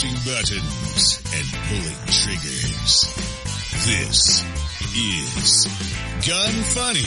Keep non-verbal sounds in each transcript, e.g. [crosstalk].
pushing buttons and pulling triggers. This is Gun Funny.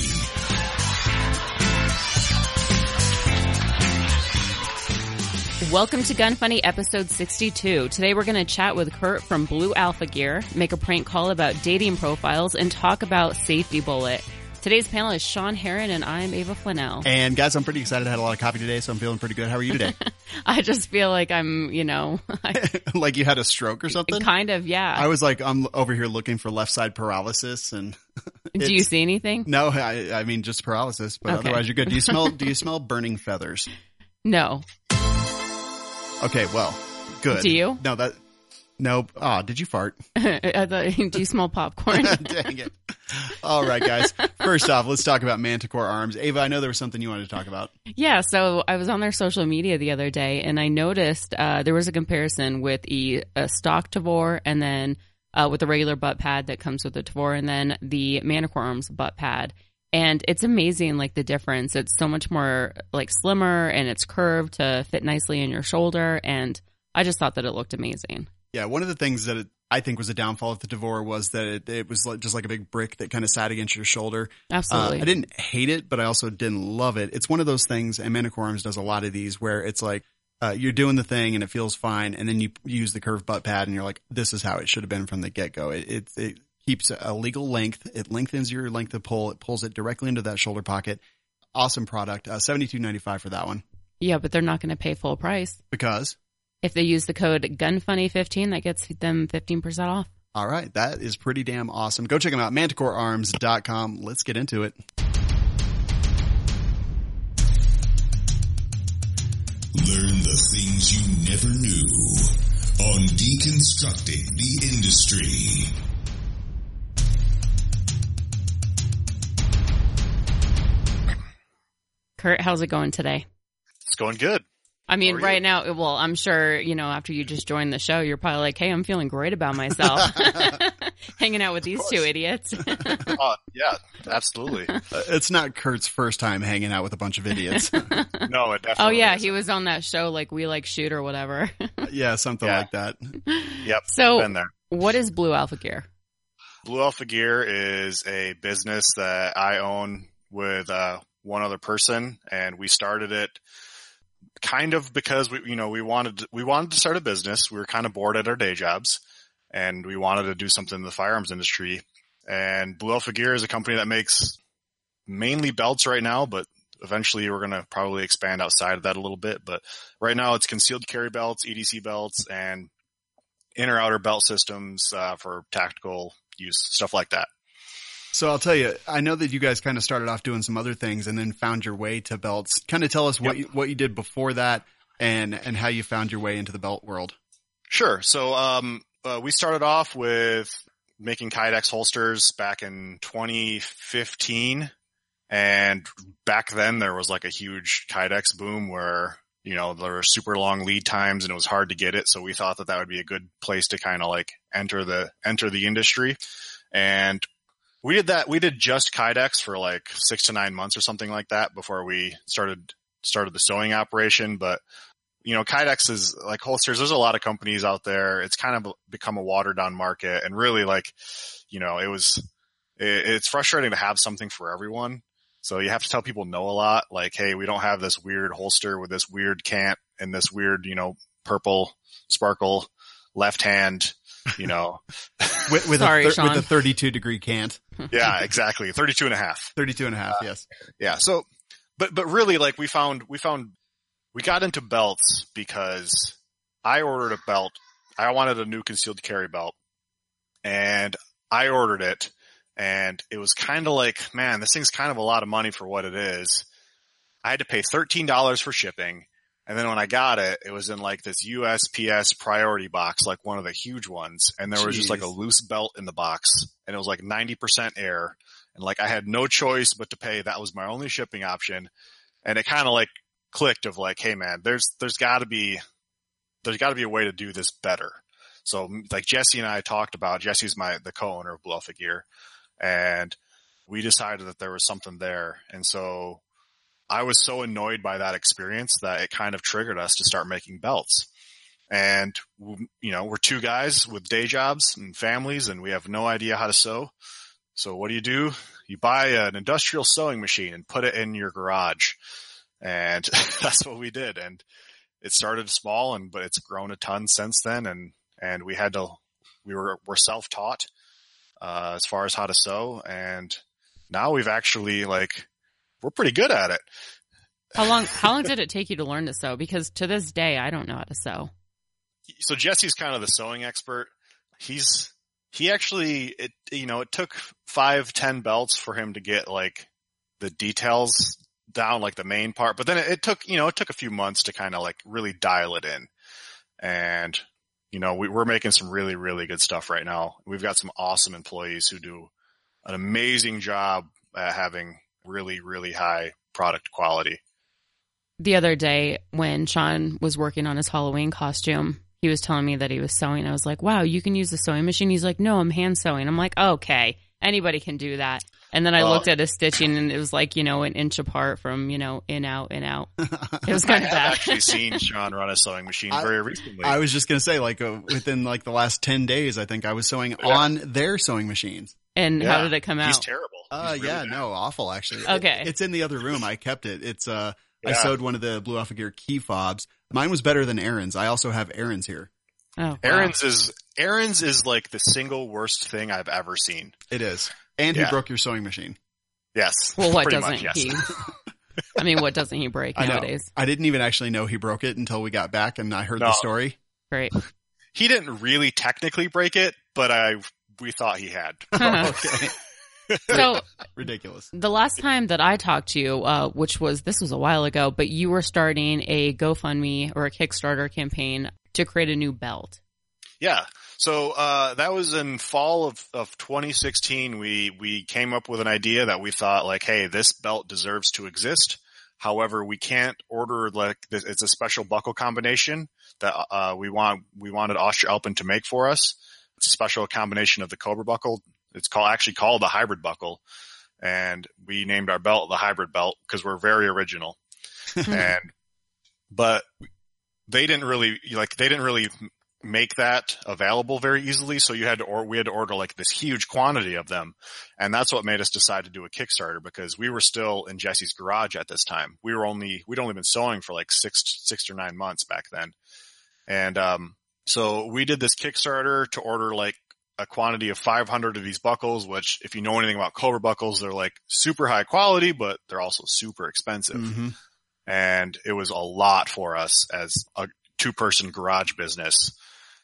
Welcome to Gun Funny episode 62. Today we're going to chat with Kurt from Blue Alpha Gear, make a prank call about dating profiles, and talk about Safety Bullet. Today's panel is Sean Heron and I'm Ava Flanell. And guys, I'm pretty excited. I had a lot of coffee today, so I'm feeling pretty good. How are you today? [laughs] I just feel like I'm, you know, [laughs] I, [laughs] like you had a stroke or something? kind of, yeah. I was like, I'm over here looking for left side paralysis and. Do you see anything? No, I, I mean just paralysis, but Okay. otherwise you're good. Do you smell? do you smell burning feathers? No. Okay, well, good. Do you? No, that. No. Ah, did you fart? I thought, do you smell popcorn? Dang it! [laughs] All right, guys. First off, let's talk about Manticore Arms. Ava, I know there was something you wanted to talk about. Yeah, so I was on their social media the other day and I noticed uh, there was a comparison with a, a stock Tavor and then uh, with the regular butt pad that comes with the Tavor and then the Manticore Arms butt pad. And it's amazing, like the difference. It's so much more like slimmer and it's curved to fit nicely in your shoulder. And I just thought that it looked amazing. Yeah, one of the things that it, I think was a downfall of the Tavor was that it, it was like, just like a big brick that kind of sat against your shoulder. Absolutely. Uh, I didn't hate it, but I also didn't love it. It's one of those things, and Manticore Arms does a lot of these where it's like uh, you're doing the thing and it feels fine, and then you use the curved butt pad and you're like, this is how it should have been from the get go. It, it it keeps a legal length. It lengthens your length of pull. It pulls it directly into that shoulder pocket. Awesome product. Uh, Seventy two ninety five for that one yeah, but they're not going to pay full price. because. If they use the code GUNFUNNY15, that gets them 15% off. All right, that is pretty damn awesome. Go check them out, manticorearms.com. Let's get into it. Learn the things you never knew on Deconstructing the Industry. Kurt, how's it going today? It's going good. I mean, right you? now, well, I'm sure, you know, after you just joined the show, you're probably like, hey, I'm feeling great about myself. [laughs] [laughs] Hanging out with these two idiots. Oh, [laughs] yeah, absolutely. Uh, it's not Kurt's first time hanging out with a bunch of idiots. No, it definitely. oh, yeah, is. he was on that show, like We Like Shoot or whatever. yeah, something Yeah. like that. Yep. So- been there. what is Blue Alpha Gear? Blue Alpha Gear is a business that I own with uh, one other person, and we started it kind of because we, you know, we wanted we wanted to start a business. We were kind of bored at our day jobs, and we wanted to do something in the firearms industry. And Blue Alpha Gear is a company that makes mainly belts right now, but eventually we're going to probably expand outside of that a little bit. But right now it's concealed carry belts, EDC belts, and inner outer belt systems uh, for tactical use, stuff like that. So I'll tell you, I know that you guys kind of started off doing some other things and then found your way to belts. Kind of tell us what Yep. you, what you did before that and and how you found your way into the belt world. Sure. So um, uh, we started off with making Kydex holsters back in 2015, and back then there was like a huge Kydex boom where you know there were super long lead times and it was hard to get it. So we thought that that would be a good place to kind of like enter the enter the industry, and we did that. We did just Kydex for like six to nine months or something like that before we started started the sewing operation, but you know, Kydex is like holsters. There's a lot of companies out there. It's kind of become a watered down market and really like, you know, it was, it, it's frustrating to have something for everyone. So you have to tell people no a lot. Like, Hey, we don't have this weird holster with this weird cant and this weird, you know, purple sparkle left hand, you know, [laughs] With, with, Sorry, a, thir- with a 32 degree cant. [laughs] yeah, exactly. 32 and a half. 32 and a half, uh, yes. Yeah. So, but, but really like we found, we found, we got into belts because I ordered a belt. I wanted a new concealed carry belt and I ordered it and it was kind of like, man, this thing's kind of a lot of money for what it is. I had to pay $13 for shipping. And then when I got it, it was in like this USPS priority box, like one of the huge ones. And there was just like a loose belt in the box and it was like 90% air. And like I had no choice but to pay. That was my only shipping option. And it kind of like clicked of like, Hey man, there's, there's gotta be, there's gotta be a way to do this better. So like Jesse and I talked about, Jesse's my, the co-owner of Blue Alpha Gear and we decided that there was something there. And so I was so annoyed by that experience that it kind of triggered us to start making belts. and you know we're two guys with day jobs and families, and we have no idea how to sew. So what do you do? You buy an industrial sewing machine and put it in your garage, and [laughs] that's what we did. And it started small, and but it's grown a ton since then. And and we had to we were we're self taught uh, as far as how to sew, and now we've actually like we're pretty good at it. How long how long did it take you to learn to sew? Because to this day I don't know how to sew. So Jesse's kind of the sewing expert. He's he actually it you know it took five ten belts for him to get like the details down like the main part but then it, it took you know it took a few months to kind of like really dial it in and you know we, we're making some really really good stuff right now we've got some awesome employees who do an amazing job at having really really high product quality The other day when Sean was working on his Halloween costume, he was telling me that he was sewing. I was like, "Wow, you can use the sewing machine." He's like, "No, I'm hand sewing." I'm like, "Okay, anybody can do that." And then I Well- looked at his stitching and it was like, you know, an inch apart from, you know, in out in out. [laughs] It was I kind of have bad. actually seen [laughs] Sean run a sewing machine I- very recently. I was just gonna say, like uh, within like the last ten days, I think I was sewing Yeah. on their sewing machines. And Yeah. how did it come out? He's terrible. Uh, He's really yeah, bad. no, awful actually. Okay. It- it's in the other room. I kept it. It's uh, I sewed one of the Blue Alpha Gear key fobs. Mine was better than Aaron's. I also have Aaron's here. oh, wow. Aaron's is Aaron's is like the single worst thing I've ever seen. It is. And he broke your sewing machine. Yes. Well, what doesn't much, yes. he? [laughs] I mean, what doesn't he break [laughs] I nowadays? I didn't even actually know he broke it until we got back and I heard No. the story. Great. He didn't really technically break it, but I we thought he had. [laughs] okay. [laughs] So Ridiculous. the last time that I talked to you, uh, which was this was a while ago, but you were starting a GoFundMe or a Kickstarter campaign to create a new belt. Yeah. So uh, that was in fall of, of 2016. We we came up with an idea that we thought like, hey, this belt deserves to exist. However, we can't order like it's a special buckle combination that uh, we want we wanted AustriAlpin to make for us. Special combination of the Cobra buckle. It's called actually called the hybrid buckle, and we named our belt the hybrid belt because we're very original. [laughs] and but they didn't really like they didn't really make that available very easily. So you had to, or we had to order like this huge quantity of them. And that's what made us decide to do a Kickstarter because we were still in Jesse's garage at this time. We were only, we'd only been sewing for like six, six or nine months back then. And, um, so we did this Kickstarter to order like a quantity of 500 of these buckles, which if you know anything about Cobra buckles, they're like super high quality, but they're also super expensive hmm and it was a lot for us as a two person garage business.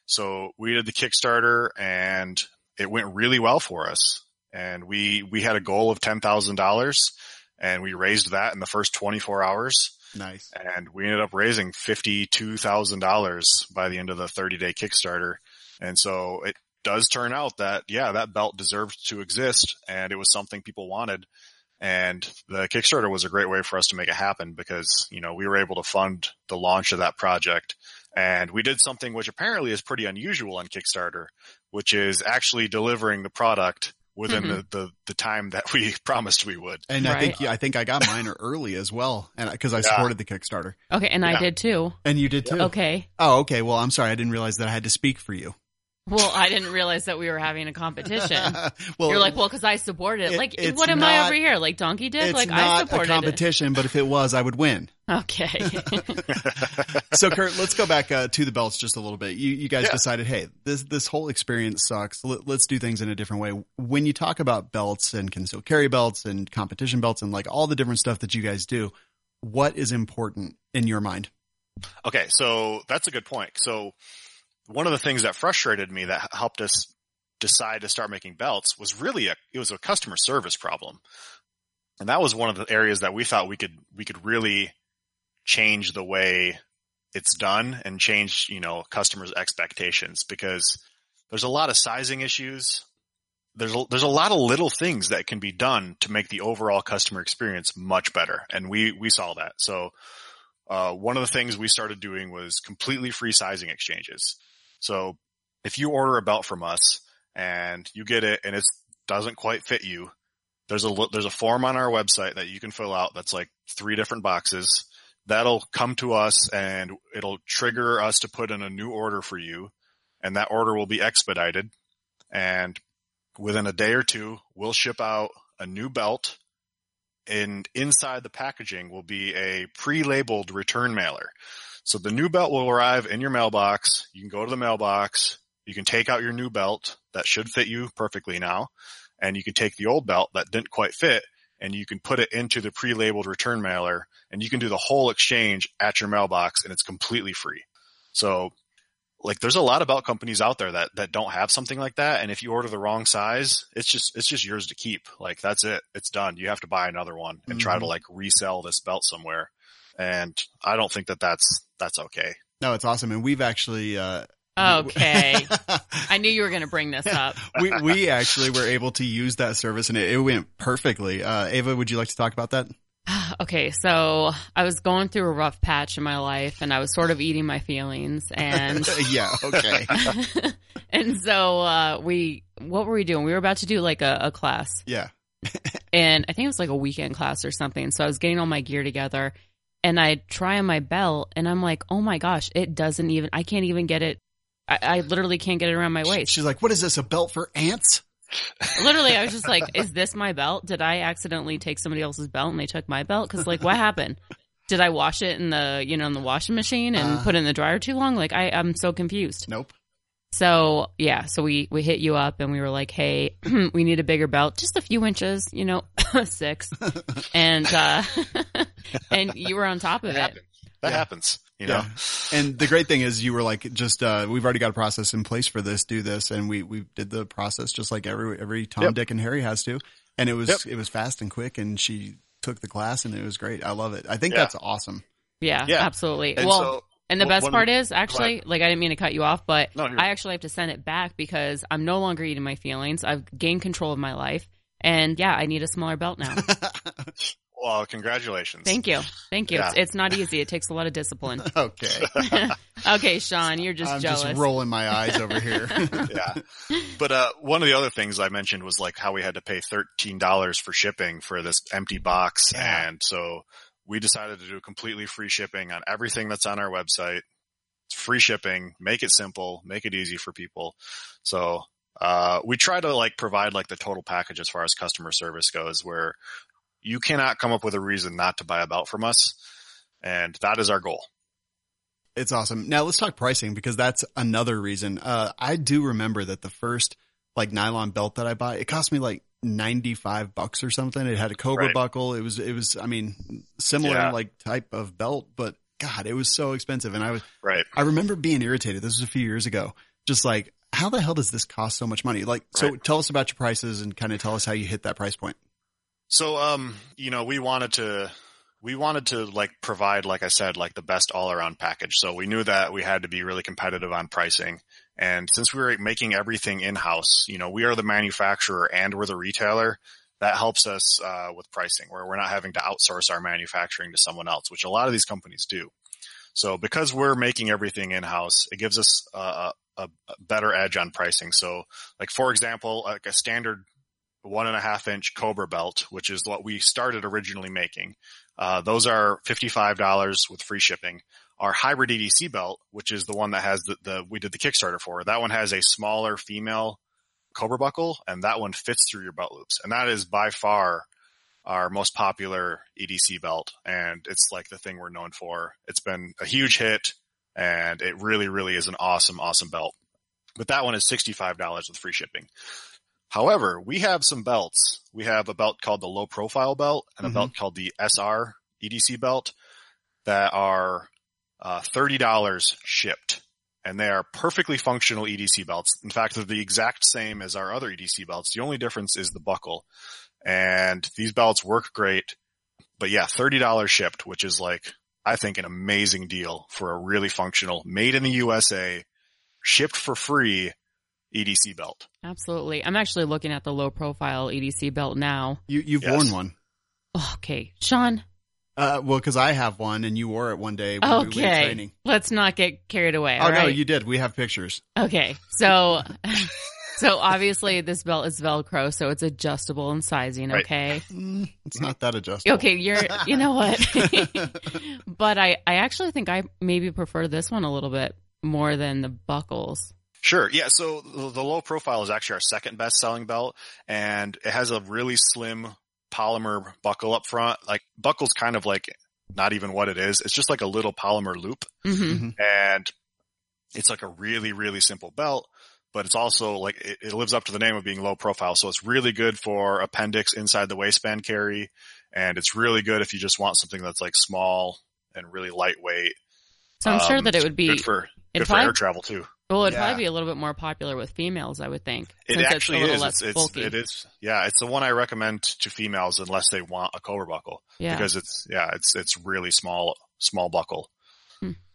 So we did the Kickstarter and it went really well for us. And we, we had a goal of $10,000 and we raised that in the first 24 hours Nice. and we ended up raising $52,000 by the end of the 30 day Kickstarter. And so it does turn out that, yeah, that belt deserved to exist and it was something people wanted. And the Kickstarter was a great way for us to make it happen because, you know, we were able to fund the launch of that project. And we did something which apparently is pretty unusual on Kickstarter, which is actually delivering the product within Mhm. the, the, the time that we [laughs] promised we would. And I Right. think I think I got mine early as well, and because I Yeah. supported the Kickstarter, Okay, and I did too. and you did too. Okay. Oh, okay. Well, I'm sorry. I didn't realize that I had to speak for you. Well, I didn't realize that we were having a competition. [laughs] well, You're like, well, because I supported it. it- Like, it's what am I over here? Like donkey dick? it's Like I not a supported competition, but if it was, I would win. Okay. [laughs] So, Kurt, let's go back uh, to the belts just a little bit. You, you guys Yeah. decided, hey, this this whole experience sucks. Let, let's do things in a different way. When you talk about belts and concealed carry belts and competition belts and like all the different stuff that you guys do, what is important in your mind? Okay, so that's a good point. So one of the things that frustrated me that helped us decide to start making belts was really a it was a customer service problem. And that was one of the areas that we thought we could we could really change the way it's done and change, you know, customers' expectations because there's a lot of sizing issues. There's a, there's a lot of little things that can be done to make the overall customer experience much better. And we, we saw that. So, uh, one of the things we started doing was completely free sizing exchanges. So if you order a belt from us and you get it and it doesn't quite fit you, there's a, there's a form on our website that you can fill out that's like three different boxes. that'll come to us and it'll trigger us to put in a new order for you. And that order will be expedited. And within a day or two, we'll ship out a new belt and inside the packaging will be a pre-labeled return mailer. So the new belt will arrive in your mailbox. You can go to the mailbox. You can take out your new belt that should fit you perfectly now. And you can take the old belt that didn't quite fit and you can put it into the pre-labeled return mailer and you can do the whole exchange at your mailbox and it's completely free. So like there's a lot of belt companies out there that, that don't have something like that. And if you order the wrong size, it's just, it's just yours to keep. Like that's it. It's done. You have to buy another one and try to Mhm. like resell this belt somewhere. And I don't think that that's, that's okay. No, it's awesome. And we've actually, uh, Okay. [laughs] I knew you were going to bring this up. we, we actually were able to use that service and it, it went perfectly. Uh, Ava, would you like to talk about that? [sighs] Okay, so I was going through a rough patch in my life and I was sort of eating my feelings and [laughs] yeah. Okay. [laughs] and so uh we what were we doing? We were about to do like a, a class Yeah. and I think it was like a weekend class or something. So I was getting all my gear together and I try on my belt and I'm like, oh my gosh, it doesn't even I can't even get it I, I literally can't get it around my waist. She's like, what is this? A belt for ants? Literally, I was just like, [laughs] "Is this my belt? Did I accidentally take somebody else's belt and they took my belt? Because like, what happened? Did I wash it in the you know in the washing machine and Uh. put it in the dryer too long? Like, I I'm so confused. Nope. So yeah, so we we hit you up and we were like, hey, [clears throat] we need a bigger belt, just a few inches, you know, [laughs] six, and uh [laughs] and you were on top of That it. happens. That Yeah. happens, you know? Yeah. And the great thing is you were like, just, uh, we've already got a process in place for this, do this. And we, we did the process just like every, every Tom, Yep. Dick and Harry has to. And it was, Yep. it was fast and quick and she took the class and it was great. I love it. I think Yeah. that's awesome. Yeah, Yeah. absolutely. And well, so, And the Wh- best one- part is actually, like, I didn't mean to cut you off, but No, I actually have to send it back because I'm no longer eating my feelings. I've gained control of my life. And yeah, I need a smaller belt now. [laughs] well, congratulations. Thank you. Thank you. Yeah. It's, it's not easy. It takes a lot of discipline. [laughs] okay. [laughs] okay, Sean, you're just I'm jealous. just rolling my eyes over here. yeah. But uh, one of the other things I mentioned was like how we had to pay thirteen dollars for shipping for this empty box, Yeah. and so we decided to do completely free shipping on everything that's on our website. It's free shipping. Make it simple. Make it easy for people. So uh, we try to like provide like the total package as far as customer service goes, where you cannot come up with a reason not to buy a belt from us, and that is our goal. It's awesome. Now let's talk pricing because that's another reason. Uh, I do remember that the first like nylon belt that I bought, it cost me like 95 bucks or something. It had a Cobra Right. buckle. It was, it was, I mean, similar Yeah. like type of belt, but God, it was so expensive. And I was, Right. I remember being irritated. This was a few years ago. Just like, how the hell does this cost so much money? Like, so Right. tell us about your prices and kind of tell us how you hit that price point. So, um, you know, we wanted to, we wanted to like provide, like I said, like the best all around package. So we knew that we had to be really competitive on pricing. And since we are making everything in house, you know, we are the manufacturer and we're the retailer. That helps us, uh, with pricing where we're not having to outsource our manufacturing to someone else, which a lot of these companies do. So because we're making everything in house, it gives us a, a, better edge on pricing. So like, for example, like a standard one and a half inch Cobra belt, which is what we started originally making. Uh, those are $55 with free shipping. Our hybrid EDC belt, which is the one that has the, the, we did the Kickstarter for, that one has a smaller female Cobra buckle and that one fits through your belt loops. And that is by far our most popular EDC belt. And it's like the thing we're known for. It's been a huge hit and it really, really is an awesome, awesome belt. But that one is $65 with free shipping. However, we have some belts. We have a belt called the low profile belt and a Mhm. belt called the SR EDC belt that are uh, $30 shipped. And they are perfectly functional EDC belts. In fact, they're the exact same as our other EDC belts. The only difference is the buckle. And these belts work great. But yeah, $30 shipped, which is like, I think an amazing deal for a really functional, made in the USA, shipped for free EDC belt. Absolutely. I'm actually looking at the low profile EDC belt now. You, you've Yes. worn one. Okay, Sean. Uh, well, cause I have one and you wore it one day when we went Okay. training. Let's not get carried away. Oh all no, you did. We have pictures. Okay, so [laughs] So obviously this belt is Velcro, so it's adjustable in sizing. Right. Okay. Mm, it's not that adjustable. Okay, you're. You know what? [laughs] but I, I actually think I maybe prefer this one a little bit more than the buckles. Sure. Yeah. So the, the low profile is actually our second best selling belt and it has a really slim polymer buckle up front. Like buckle's kind of like not even what it is. It's just like a little polymer loop hmm and it's like a really, really simple belt, but it's also like it, it lives up to the name of being low profile. So it's really good for appendix inside the waistband carry. And it's really good if you just want something that's like small and really lightweight. So I'm sure Um, that it would be. good for, good for air travel too. Well, it'd Yeah. probably be a little bit more popular with females, I would think. It since actually it's a little is. less It's, it's, bulky. it is. Yeah, it's the one I recommend to females unless they want a cobra buckle Yeah. because it's yeah, it's it's really small, small buckle.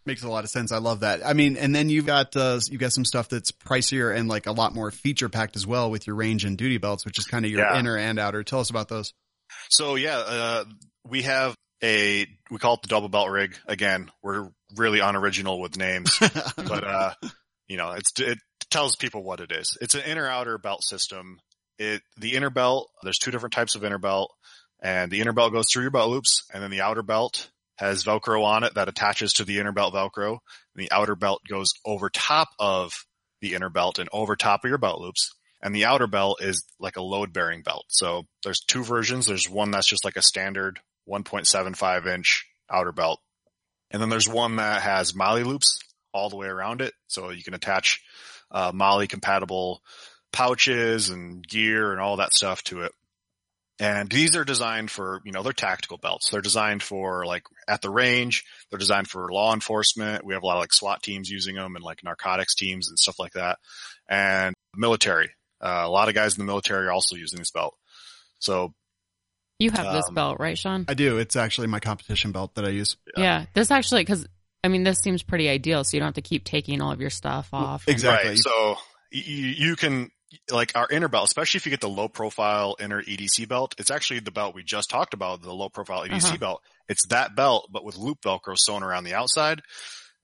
Makes a lot of sense. I love that. I mean, and then you've got uh, you've got some stuff that's pricier and like a lot more feature packed as well with your range and duty belts, which is kind of your Yeah. inner and outer. Tell us about those. So yeah, uh, we have a we call it the double belt rig. Again, we're really unoriginal with names, [laughs] but uh, you know, it's it tells people what it is. It's an inner outer belt system. It the inner belt. There's two different types of inner belt, and the inner belt goes through your belt loops, and then the outer belt has Velcro on it that attaches to the inner belt Velcro. And the outer belt goes over top of the inner belt and over top of your belt loops. And the outer belt is like a load bearing belt. So there's two versions. There's one that's just like a standard 1.75 inch outer belt. And then there's one that has MOLLE loops all the way around it. So you can attach uh, MOLLE compatible pouches and gear and all that stuff to it. And these are designed for, you know, they're tactical belts. They're designed for like at the range. They're designed for law enforcement. We have a lot of like SWAT teams using them and like narcotics teams and stuff like that. And military. Uh, a lot of guys in the military are also using this belt. So you have this um, belt, right, Sean? I do. It's actually my competition belt that I use. yeah. This actually, because I mean, this seems pretty ideal, so you don't have to keep taking all of your stuff off. Exactly. Right. So you, you can like our inner belt, especially if you get the low profile inner EDC belt. It's actually the belt we just talked about, the low profile EDC Uh-huh. belt. It's that belt, but with loop Velcro sewn around the outside.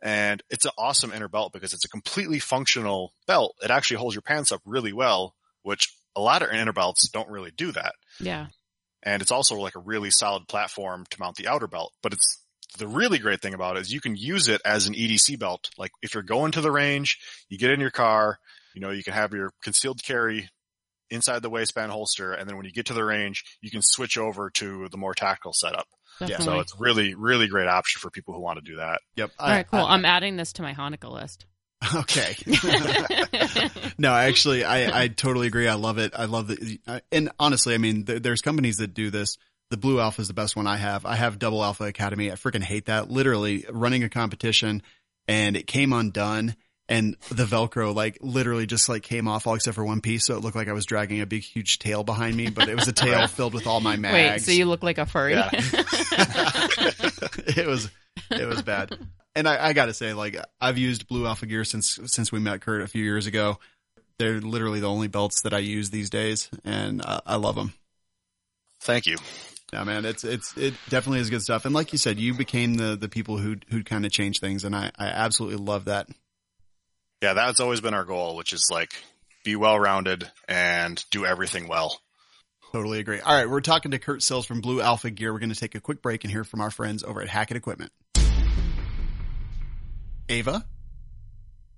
And it's an awesome inner belt because it's a completely functional belt. It actually holds your pants up really well, which a lot of inner belts don't really do that. Yeah. And it's also like a really solid platform to mount the outer belt. But it's the really great thing about it is you can use it as an EDC belt. Like if you're going to the range, you get in your car, you know, you can have your concealed carry inside the waistband holster. And then when you get to the range, you can switch over to the more tactical setup. Definitely. So it's really, really great option for people who want to do that. Yep. all right, cool. I'm adding this to my Hanukkah list. [laughs] okay. [laughs] [laughs] no, actually, I, I totally agree. I love it. I love the, and honestly, I mean, there, there's companies that do this. The Blue Alpha is the best one I have. I have Double Alpha Academy. I freaking hate that. Literally running a competition and it came undone and the Velcro like literally just like came off all except for one piece. So it looked like I was dragging a big, huge tail behind me, but it was a tail filled with all my Wait, mags. so you look like a furry? Yeah. [laughs] [laughs] it was it was bad. And I, I got to say, like I've used Blue Alpha gear since since we met Kurt a few years ago. They're literally the only belts that I use these days, and uh, I love them. Thank you. Yeah, man, it's it's it definitely is good stuff. And like you said, you became the the people who who kind of change things, and I I absolutely love that. Yeah, that's always been our goal, which is like be well rounded and do everything well. Totally agree. All right, we're talking to Kurt Sills from Blue Alpha Gear. We're going to take a quick break and hear from our friends over at Hackett Equipment. Ava,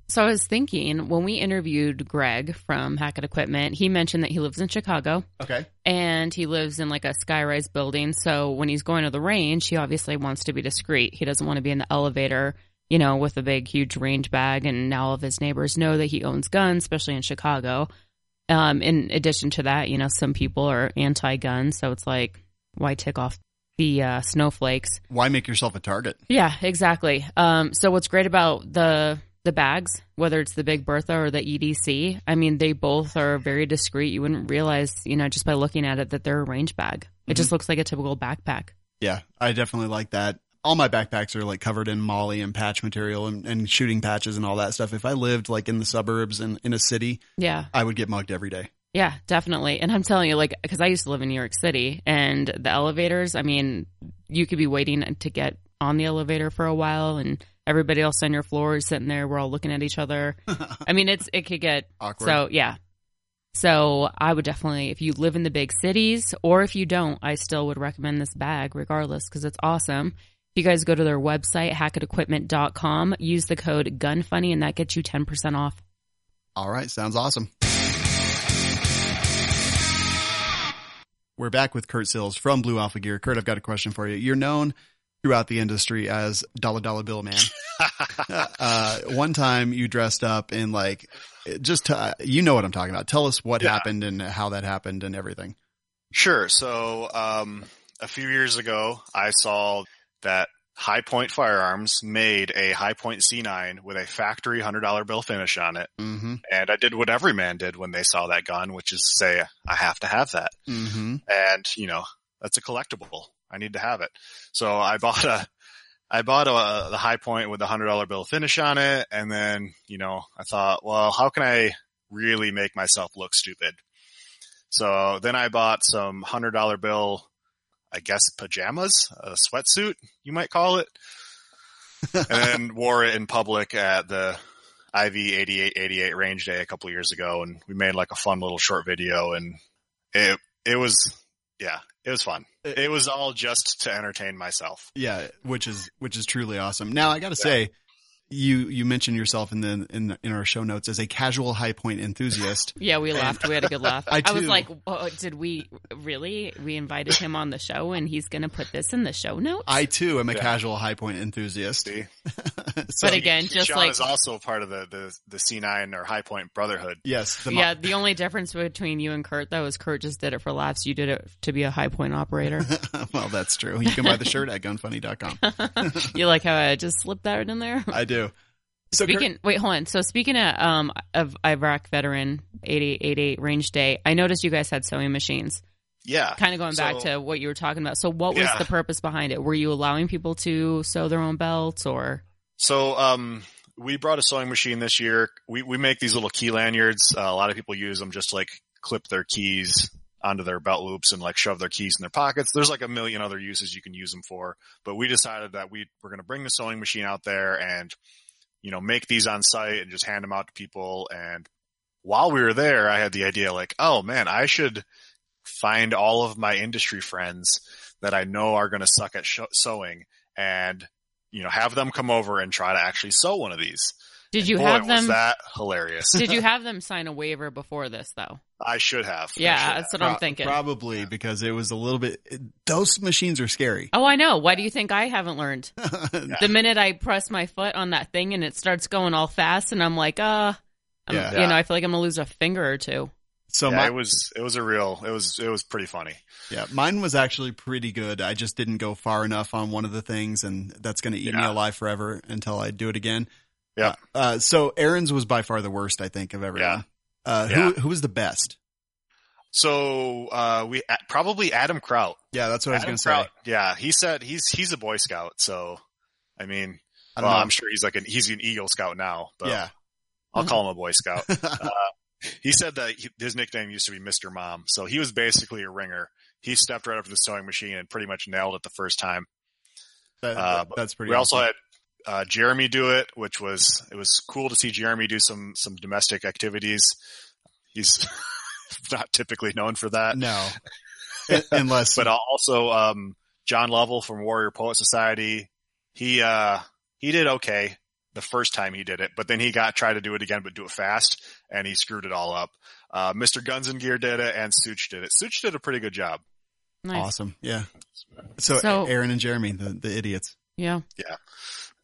So I was thinking when we interviewed Greg from Hackett Equipment, he mentioned that he lives in Chicago okay, and he lives in like a skyrise building. So when he's going to the range, he obviously wants to be discreet. He doesn't want to be in the elevator, you know, with a big, huge range bag. And now all of his neighbors know that he owns guns, especially in Chicago. Um, in addition to that, you know, some people are anti-gun, so it's like, why tick off the uh, snowflakes? why make yourself a target? Yeah, exactly. Um, so what's great about the the bags, whether it's the Big Bertha or the EDC, I mean, they both are very discreet. You wouldn't realize, you know, just by looking at it that they're a range bag. It mm-hmm. just looks like a typical backpack. Yeah, I definitely like that. All my backpacks are like covered in MOLLE and patch material and, and shooting patches and all that stuff. If I lived like in the suburbs and in a city, Yeah, I would get mugged every day. yeah, definitely. And I'm telling you, like, because I used to live in New York City, and the elevators. I mean, you could be waiting to get on the elevator for a while, and everybody else on your floor is sitting there. We're all looking at each other. [laughs] I mean, it's it could get Awkward. So yeah, So I would definitely, if you live in the big cities or if you don't, I still would recommend this bag regardless because it's awesome. If you guys go to their website, hackettequipment.com, use the code GUNFUNNY and that gets you 10% off. All right, sounds awesome. We're back with Kurt Sills from Blue Alpha Gear. Kurt, I've got a question for you. You're known throughout the industry as Dollar Dollar Bill Man. [laughs] uh, one time you dressed up in like, just to, you know what I'm talking about. Tell us what Yeah. happened and how that happened and everything. Sure. So, um, a few years ago, I saw that Hi-Point Firearms made a Hi-Point C9 with a factory $100 bill finish on it. Mm-hmm. And I did what every man did when they saw that gun, which is say, I have to have that. Mm-hmm. And, you know, that's a collectible. I need to have it. So I bought a, I bought a, the Hi-Point with a $100 bill finish on it. And then, you know, I thought, well, how can I really make myself look stupid? So then I bought some hundred dollar bill, I guess pajamas, a sweatsuit, you might call it, [laughs] and then wore it in public at the IV 8888 range day a couple of years ago. And we made like a fun little short video and it, it was, yeah, it was fun. Uh, it was all just to entertain myself. Yeah, which is which is truly awesome. Now I got to say, you you mentioned yourself in the in in our show notes as a casual high point enthusiast. [laughs] Yeah, we laughed. We had a good laugh. I I, was like, oh, did we really? We invited him on the show and he's going to put this in the show notes? I too am a Yeah. casual high point enthusiast. [laughs] So, But again, just Sean like is also part of the, the, the C9 or Hi-Point Brotherhood. yes, the yeah, the only difference between you and Kurt though is Kurt just did it for laughs. You did it to be a high point operator. [laughs] well, that's true. You can buy the shirt at gunfunny.com. you like how I just slipped that in there? I do. So Speaking, wait, hold on. So speaking of um of Iraq veteran 8888 range day, I noticed you guys had sewing machines. Yeah. Kind of going back So- to what you were talking about. So what was Yeah. the purpose behind it? Were you allowing people to sew their own belts or? So, um, we brought a sewing machine this year. We, we make these little key lanyards. Uh, a lot of people use them just to, like clip their keys onto their belt loops and like shove their keys in their pockets. There's like a million other uses you can use them for, but we decided that we were going to bring the sewing machine out there and, you know, make these on site and just hand them out to people. And while we were there, I had the idea like, oh man, I should find all of my industry friends that I know are going to suck at sh- sewing and, you know, have them come over and try to actually sew one of these. Did you Boy, have was them? that hilarious. did you [laughs] have them sign a waiver before this though? I should have. Yeah, should that's have. what I'm Pro- thinking. Probably because it was a little bit. Those machines are scary. Oh, I know. Why do you think I haven't learned? [laughs] The minute I press my foot on that thing and it starts going all fast, and I'm like, uh, I'm- Yeah. you know, I feel like I'm gonna lose a finger or two. So yeah, my, it was, it was a real, it was, it was pretty funny. yeah, mine was actually pretty good. I just didn't go far enough on one of the things, and that's going to eat me alive forever until I do it again. Yep. Uh, uh, so Aaron's was by far the worst, I think, of everyone. Uh, Yeah. Who who was the best? So, uh, we, probably Adam Kraut. Yeah, that's what I was going to say. Yeah. He said he's, he's a Boy Scout. So, I mean, I don't well, know. I'm sure he's like an, he's an Eagle Scout now, but yeah. I'll call him a Boy Scout. [laughs] Uh, he said that he, his nickname used to be Mr. Mom. So he was basically a ringer. He stepped right up to the sewing machine and pretty much nailed it the first time. That- Uh, that's pretty. we also had uh, Jeremy do it, which was it was cool to see Jeremy do some some domestic activities. He's [laughs] not typically known for that, no, [laughs] unless but also um, John Lovell from Warrior Poet Society. He uh, he did okay the first time he did it, but then he got tried to do it again, but do it fast, and he screwed it all up. Uh, Mr. Guns and Gear did it, and Sootch did it. Sootch did a pretty good job. Nice. awesome. Yeah. So, So- Aaron and Jeremy, the the idiots. Yeah. Yeah.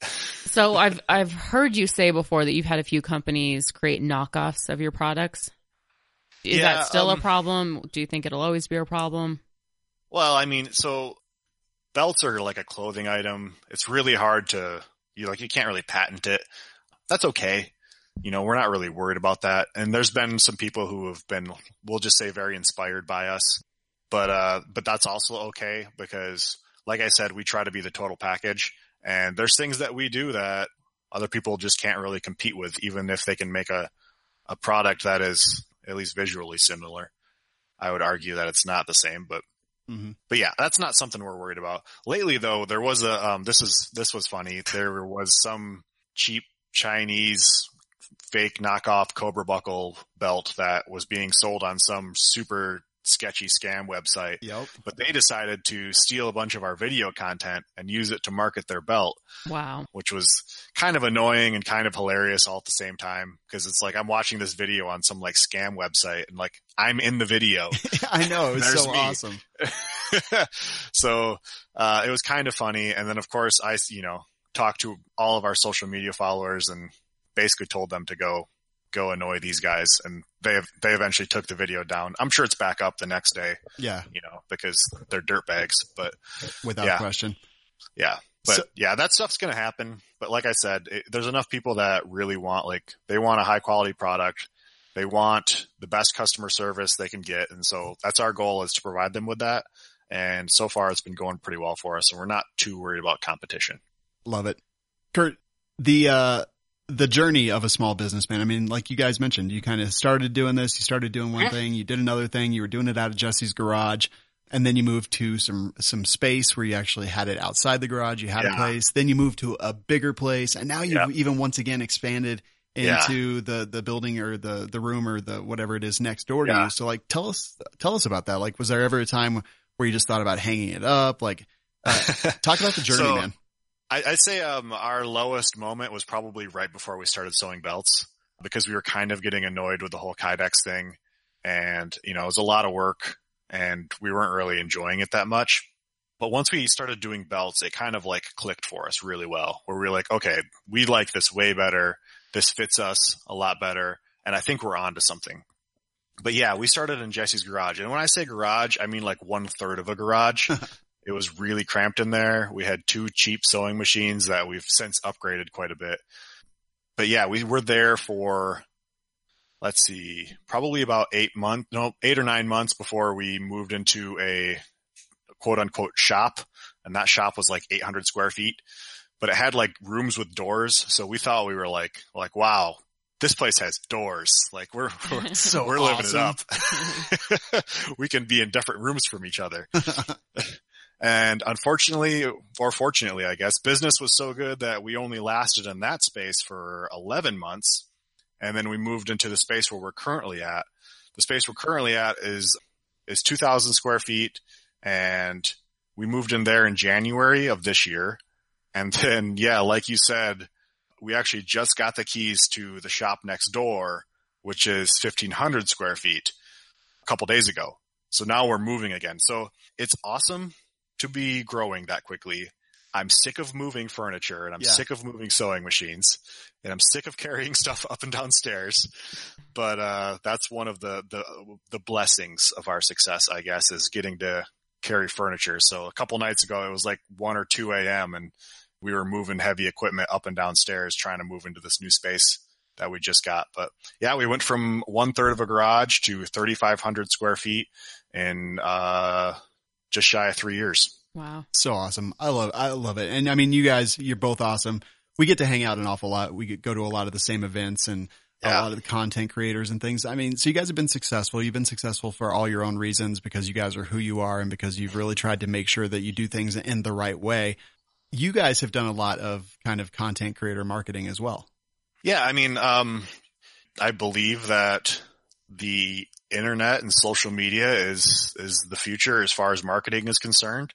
So I've I've heard you say before that you've had a few companies create knockoffs of your products. Is Yeah, that still um, a problem? Do you think it'll always be a problem? Well, I mean, so belts are like a clothing item. It's really hard to you like you can't really patent it. That's okay. You know, we're not really worried about that. And there's been some people who have been we'll just say very inspired by us. But uh but that's also okay because like I said, we try to be the total package and there's things that we do that other people just can't really compete with even if they can make a a product that is at least visually similar. I would argue that it's not the same, but hmm but yeah, that's not something we're worried about. Lately though, there was a, um, this is, this was funny. There was some cheap Chinese fake knockoff Cobra buckle belt that was being sold on some super sketchy scam website. Yep. But they decided to steal a bunch of our video content and use it to market their belt, Wow. which was kind of annoying and kind of hilarious all at the same time. Cause it's like I'm watching this video on some like scam website and like I'm in the video. [laughs] I know. It was so me. awesome. [laughs] so uh, it was kind of funny. And then of course I, you know, talked to all of our social media followers and basically told them to go go annoy these guys and they have, they eventually took the video down. I'm sure it's back up the next day, Yeah. you know, because they're dirt bags, but Without Yeah. question. yeah. But So- yeah, that stuff's going to happen. But like I said, it, there's enough people that really want like they want a high quality product. They want the best customer service they can get. And so that's our goal is to provide them with that. And so far it's been going pretty well for us and we're not too worried about competition. Love it. Kurt, the, uh, the journey of a small businessman. I mean, like you guys mentioned, you kind of started doing this. You started doing one thing. You did another thing. You were doing it out of Jesse's garage. And then you moved to some, some space where you actually had it outside the garage. You had a place. Then you moved to a bigger place. And now you've Yep. even once again expanded Yeah. into the, the building or the, the room or the whatever it is next door to Yeah. you. So like, tell us, tell us about that. Like, was there ever a time where you just thought about hanging it up? Like, uh, [laughs] talk about the journey, So- man. I, I'd say um, our lowest moment was probably right before we started sewing belts because we were kind of getting annoyed with the whole Kydex thing. And, you know, it was a lot of work and we weren't really enjoying it that much. But once we started doing belts, it kind of like clicked for us really well where we were like, okay, we like this way better. This fits us a lot better. And I think we're on to something. But yeah, we started in Jesse's garage. And when I say garage, I mean like one third of a garage. [laughs] It was really cramped in there. We had two cheap sewing machines that we've since upgraded quite a bit. But yeah, we were there for, let's see, probably about eight months, no, eight or nine months before we moved into a quote unquote shop. And that shop was like 800 square feet, but it had like rooms with doors. So we thought we were like, like, wow, this place has doors. Like we're, [laughs] we're, [laughs] So we're living it up. [laughs] we can be in different rooms from each other. And unfortunately, or fortunately, I guess, business was so good that we only lasted in that space for 11 months. And then we moved into the space where we're currently at. The space we're currently at is, is 2000 square feet. And we moved in there in January of this year. And then, yeah, like you said, we actually just got the keys to the shop next door, which is 1500 square feet a couple days ago. So now we're moving again. So it's awesome to be growing that quickly. I'm sick of moving furniture and I'm Yeah. sick of moving sewing machines and I'm sick of [laughs] carrying stuff up and down stairs. But, uh, that's one of the, the, the blessings of our success, I guess, is getting to carry furniture. So a couple nights ago, it was like one or 2 a.m. and we were moving heavy equipment up and down stairs trying to move into this new space that we just got. But yeah, we went from one third of a garage to 3,500 square feet in, uh, just shy of three years. Wow. So awesome. I love, I love it. And I mean, you guys, you're both awesome. We get to hang out an awful lot. We get, go to a lot of the same events and a lot of the content creators and things. I mean, so you guys have been successful. You've been successful for all your own reasons because you guys are who you are and because you've really tried to make sure that you do things in the right way. You guys have done a lot of kind of content creator marketing as well. Yeah. I mean, um, I believe that the internet and social media is, is the future as far as marketing is concerned.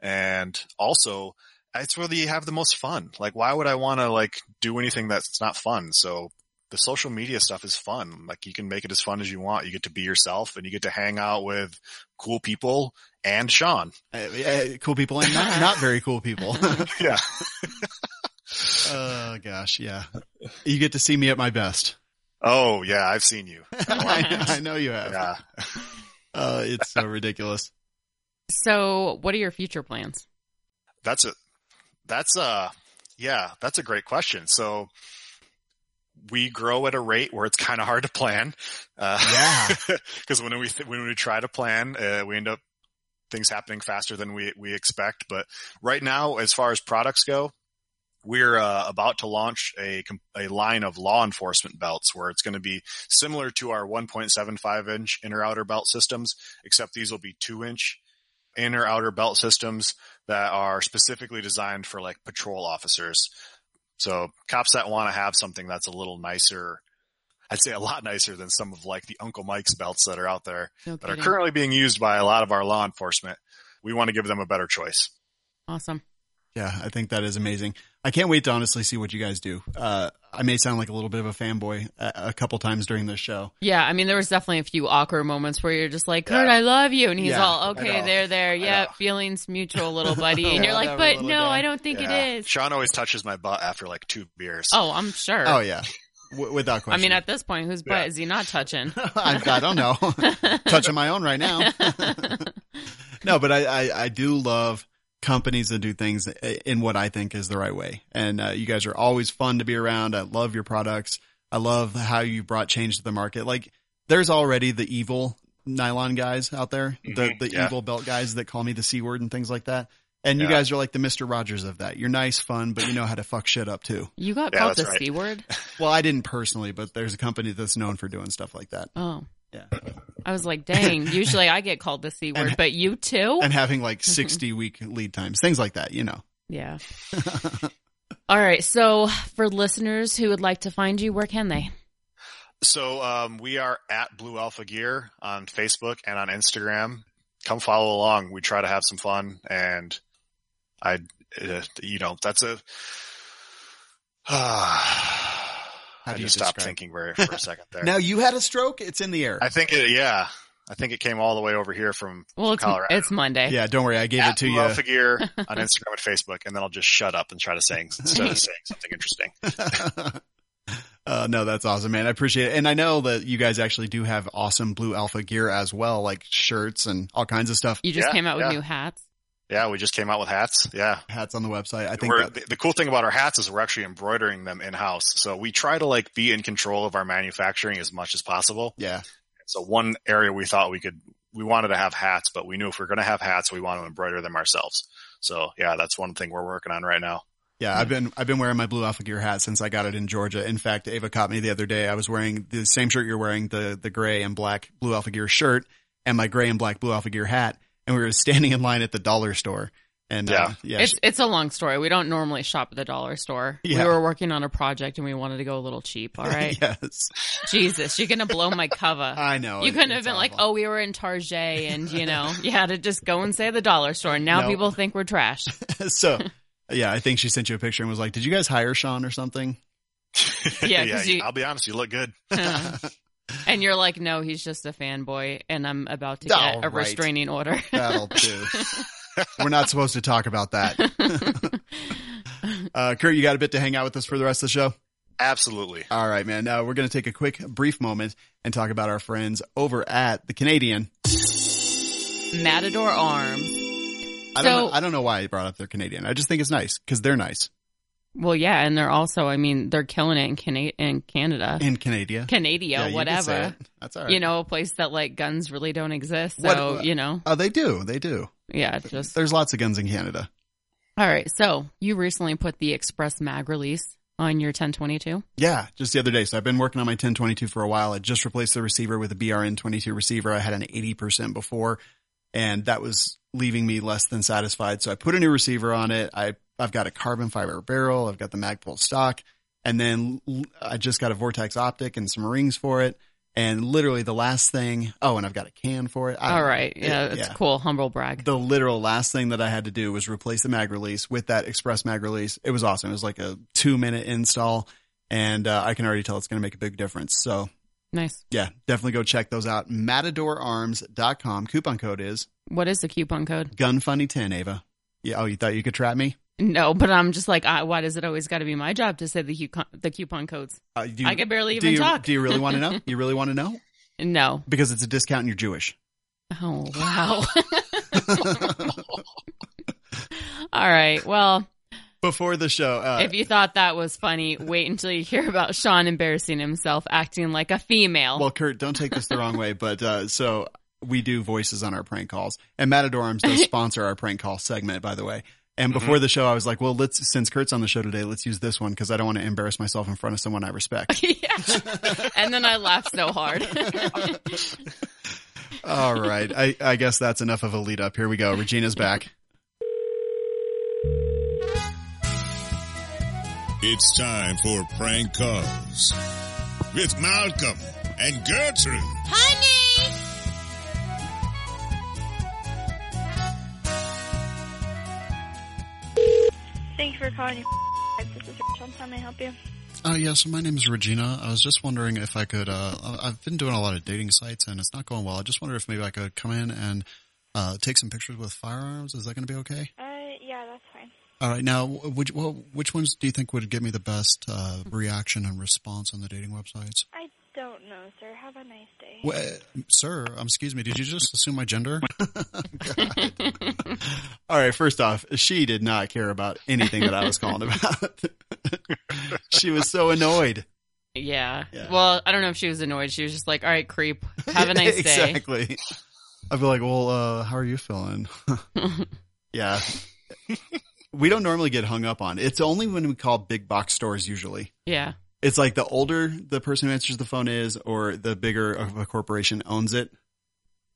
And also it's where you have the most fun. Like, why would I want to like do anything that's not fun? So the social media stuff is fun. Like you can make it as fun as you want. You get to be yourself and you get to hang out with cool people and Sean. Uh, uh, cool people and not, not very cool people. [laughs] [laughs] Yeah. oh gosh. Yeah. You get to see me at my best. Oh yeah. I've seen you. I, [laughs] I know you have. Yeah. [laughs] Uh, it's so ridiculous. So, what are your future plans? That's a, that's a, yeah, that's a great question. So we grow at a rate where it's kind of hard to plan. Uh, Yeah. [laughs] cause when we, th- when we try to plan, uh, we end up things happening faster than we, we expect. But right now, as far as products go, we're uh, about to launch a a line of law enforcement belts where it's going to be similar to our 1.75 inch inner outer belt systems, except these will be two inch inner outer belt systems that are specifically designed for like patrol officers. So cops that want to have something that's a little nicer, I'd say a lot nicer than some of like the Uncle Mike's belts that are out there No that are currently being used by a lot of our law enforcement. We want to give them a better choice. Awesome. Yeah, I think that is amazing. I can't wait to honestly see what you guys do. Uh, I may sound like a little bit of a fanboy a, a couple times during this show. Yeah, I mean, there was definitely a few awkward moments where you're just like, Kurt, Yeah. I love you. And he's Yeah, all, okay, there, there. Yeah, feelings mutual, [laughs] little buddy. And you're like, but no, guy." I don't think Yeah. it is. Sean always touches my butt after like two beers. Oh, I'm sure. Oh yeah, w- without question. I mean, at this point, whose butt Yeah. is he not touching? [laughs] I, I don't know. [laughs] Touching my own right now. no, but I, I, I do love companies that do things in what I think is the right way. And uh, you guys are always fun to be around. I love your products. I love how you brought change to the market. Like there's already the evil nylon guys out there, the, Mhm, the yeah. evil belt guys that call me the C word and things like that. And you Yeah. guys are like the Mr. Rogers of that. You're nice, fun, but you know how to fuck shit up too. You got Yeah, called the that's right. C word? [laughs] Well, I didn't personally, but there's a company that's known for doing stuff like that. Oh. Yeah. I was like, dang, usually I get called the C word, And- but you too? And having like 60 week lead times, things like that, you know. yeah. [laughs] All right. So for listeners who would like to find you, where can they? So um, we are at Blue Alpha Gear on Facebook and on Instagram. Come follow along. We try to have some fun, and I, uh, you know, that's a. [sighs] I do you just stopped describe- thinking very [laughs] for a second there. Now you had a stroke. It's in the air. I think it, yeah, I think it came all the way over here from Well, it's, Colorado. it's Monday. yeah, don't worry. I gave at it to you. Blue you. Alpha Gear [laughs] on Instagram and Facebook, and then I'll just shut up and try to say instead of saying something interesting. [laughs] uh, no, that's awesome, man. I appreciate it. And I know that you guys actually do have awesome blue alpha gear as well, like shirts and all kinds of stuff. You just Yeah, came out with yeah. new hats. Yeah, we just came out with hats. Yeah, Hats on the website. I think we're, that, the, the cool thing about our hats is we're actually embroidering them in house. So we try to like be in control of our manufacturing as much as possible. yeah, So one area we thought we could, we wanted to have hats, but we knew if we are going to have hats, we want to embroider them ourselves. So yeah, that's one thing we're working on right now. yeah. I've been I've been wearing my blue alpha gear hat since I got it in Georgia. In fact, Ava caught me the other day. I was wearing the same shirt you're wearing, the the gray and black blue alpha gear shirt, and my gray and black blue alpha gear hat. And we were standing in line at the dollar store. And uh, Yeah. yeah, It's it's a long story. We don't normally shop at the dollar store. Yeah. We were working on a project and we wanted to go a little cheap. All right. [laughs] yes, Jesus, you're gonna blow my cover. [laughs] I know. you couldn't have it's been like, oh, we were in Target and you know, [laughs] you had to just go and say the dollar store. And now No. people think we're trash. so yeah, I think she sent you a picture and was like, "Did you guys hire Sean or something?" Yeah, you- I'll be honest, you look good. And you're like, no, he's just a fanboy, and I'm about to All get a right. restraining order. [laughs] That'll do. We're not supposed to talk about that. uh, Kurt, you got a bit to hang out with us for the rest of the show? Absolutely. All right, man. Now we're going to take a quick, brief moment and talk about our friends over at the Canadian. Matador Arms. I don't, So- know, I don't know why I brought up their Canadian. I just think it's nice because they're nice Well, yeah, and they're also, I mean, they're killing it in, Cana- in Canada, in Canada. Canada, Yeah, you can say whatever. That's all right. You know, a place that like guns really don't exist. What- So uh, you know, oh, they do. They do. yeah, just There's lots of guns in Canada. all right. So you recently put the Express Mag release on your 1022. Yeah, just the other day. So I've been working on my 1022 for a while. I just replaced the receiver with a BRN 22 receiver. I had an 80% before and that was leaving me less than satisfied. So I put a new receiver on it. I, I've got a carbon fiber barrel. I've got the Magpul stock and then I just got a Vortex optic and some rings for it. And literally the last thing, oh, and I've got a can for it. I All right, yeah, It- it's yeah. cool. Humble brag. The literal last thing that I had to do was replace the mag release with that express mag release. It was awesome. It was like a two minute install and uh, I can already tell it's going to make a big difference. So Nice. yeah, definitely go check those out. MatadorArms.com. Coupon code is What is the coupon code? GunFunny10, Ava. Yeah. Oh, you thought you could trap me? No, but I'm just like, I, why does it always got to be my job to say the coupon, the coupon codes? Uh, do you, I could barely do even you, talk. Do you really want to know? [laughs] You really want to know? No. Because it's a discount and you're Jewish. Oh wow. [laughs] All right. Well, Before the show, uh, if you thought that was funny, wait until you hear about Sean embarrassing himself, acting like a female. Well, Kurt, don't take this the wrong way, but uh, so we do voices on our prank calls, and Matador Arms does [laughs] sponsor our prank call segment, by the way. And mm-hmm. before the show, I was like, well, let's since Kurt's on the show today, let's use this one because I don't want to embarrass myself in front of someone I respect. [laughs] yeah. And then I laughed so hard. [laughs] All right, I, I guess that's enough of a lead up. Here we go. Regina's back. It's time for prank calls with Malcolm and Gertrude. Honey! Thank you for calling. This is Rachel. How may I help you? Uh, yeah, so my name is Regina. I was just wondering if I could, uh, I've been doing a lot of dating sites and it's not going well. I just wonder if maybe I could come in and, uh, take some pictures with firearms. Is that going to be okay? Uh, yeah, that's fine. All right. Now, which, well, which ones do you think would give me the best, uh, reaction and response on the dating websites? I don't know, sir. Have a nice day. Well, sir, um, excuse me, did you just assume my gender? [laughs] All right, first off, she did not care about anything that I was calling about. [laughs] she was so annoyed. Yeah. Yeah. Well, I don't know if she was annoyed. She was just like, all right, creep. Have a nice [laughs] day. exactly. I'd be like, well, uh, how are you feeling? yeah. we don't normally get hung up on. It's only when we call big box stores usually. Yeah. It's like the older the person who answers the phone is or the bigger of a corporation owns it.